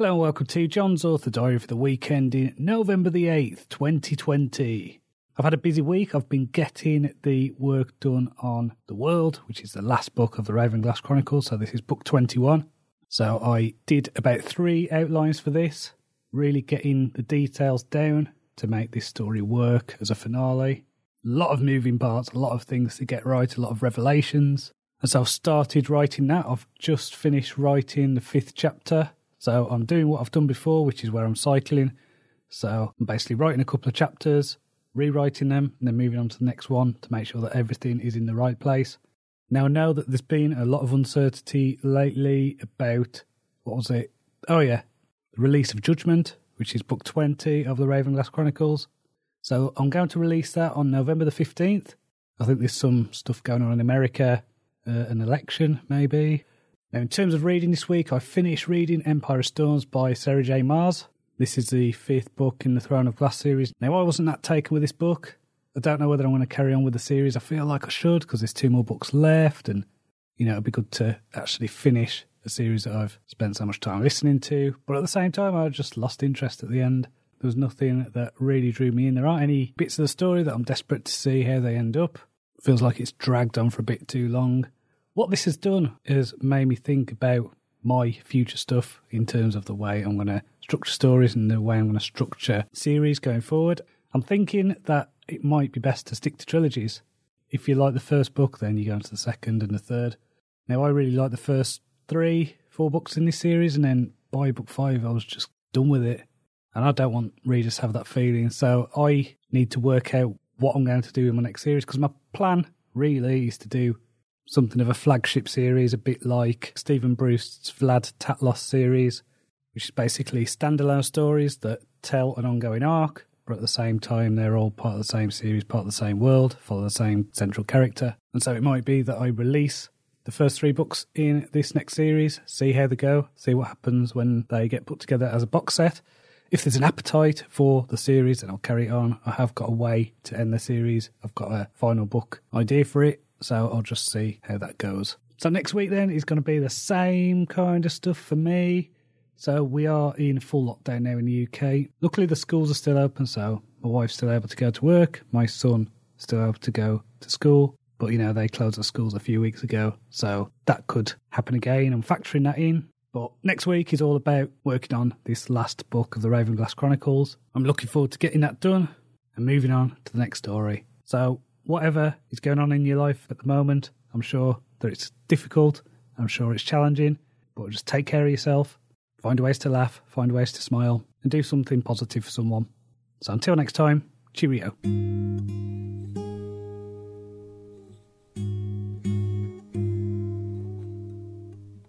Hello and welcome to John's Author Diary for the weekend in November the 8th, 2020. I've had a busy week. I've been getting the work done on The World, which is the last book of the Ravenglass Chronicles. So this is book 21. So I did about three outlines for this, really getting the details down to make this story work as a finale. A lot of moving parts, a lot of things to get right, a lot of revelations. And so I've started writing that. I've just finished writing the fifth chapter. So I'm doing what I've done before, which is where I'm cycling. So I'm basically writing a couple of chapters, rewriting them, and then moving on to the next one to make sure that everything is in the right place. Now, I know that there's been a lot of uncertainty lately about what was it? Oh, yeah, the release of Judgment, which is book 20 of the Ravenglass Chronicles. So I'm going to release that on November the 15th. I think there's some stuff going on in America, uh, an election maybe. Now, in terms of reading this week, I finished reading Empire of Storms by Sarah J. Maas. This is the fifth book in the Throne of Glass series. Now, I wasn't that taken with this book. I don't know whether I'm going to carry on with the series. I feel like I should because there's two more books left, and you know it'd be good to actually finish a series that I've spent so much time listening to. But at the same time, I just lost interest at the end. There was nothing that really drew me in. There aren't any bits of the story that I'm desperate to see how they end up. feels like it's dragged on for a bit too long. What this has done is made me think about my future stuff in terms of the way I'm going to structure stories and the way I'm going to structure series going forward. I'm thinking that it might be best to stick to trilogies. If you like the first book, then you go into the second and the third. Now, I really like the first three, four books in this series, and then by book five, I was just done with it. And I don't want readers to have that feeling. So I need to work out what I'm going to do in my next series because my plan really is to do something of a flagship series, a bit like Steven Brust's Vlad Taltos series, which is basically standalone stories that tell an ongoing arc but at the same time, they're all part of the same series, part of the same world, follow the same central character. And so it might be that I release the first three books in this next series, see how they go, see what happens when they get put together as a box set. If there's an appetite for the series, then I'll carry on. I have got a way to end the series. I've got a final book idea for it, so I'll just see how that goes. So next week then is going to be the same kind of stuff for me. So we are in full lockdown now in the UK. Luckily, the schools are still open, so my wife's still able to go to work. My son still able to go to school. But you know, they closed the schools a few weeks ago, so that could happen again. I'm factoring that in. But next week is all about working on this last book of the Ravenglass Chronicles. I'm looking forward to getting that done and moving on to the next story. So, whatever is going on in your life at the moment, I'm sure that it's difficult, I'm sure it's challenging, but just take care of yourself Find ways to laugh, find ways to smile, and do something positive for someone. So until next time, cheerio.